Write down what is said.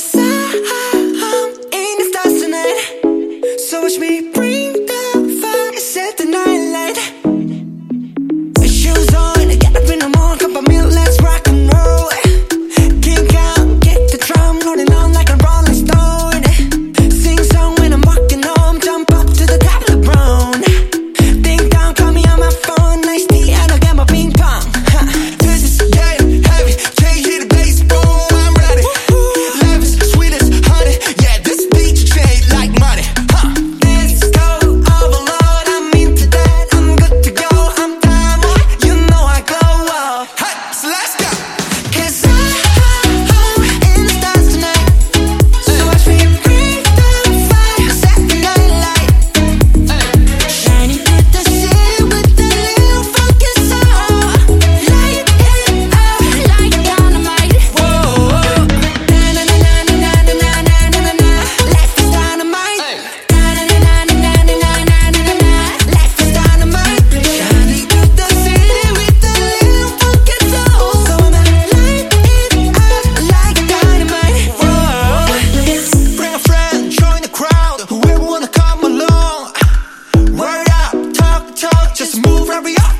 the sun in the stars tonight. So watch me. Marriott.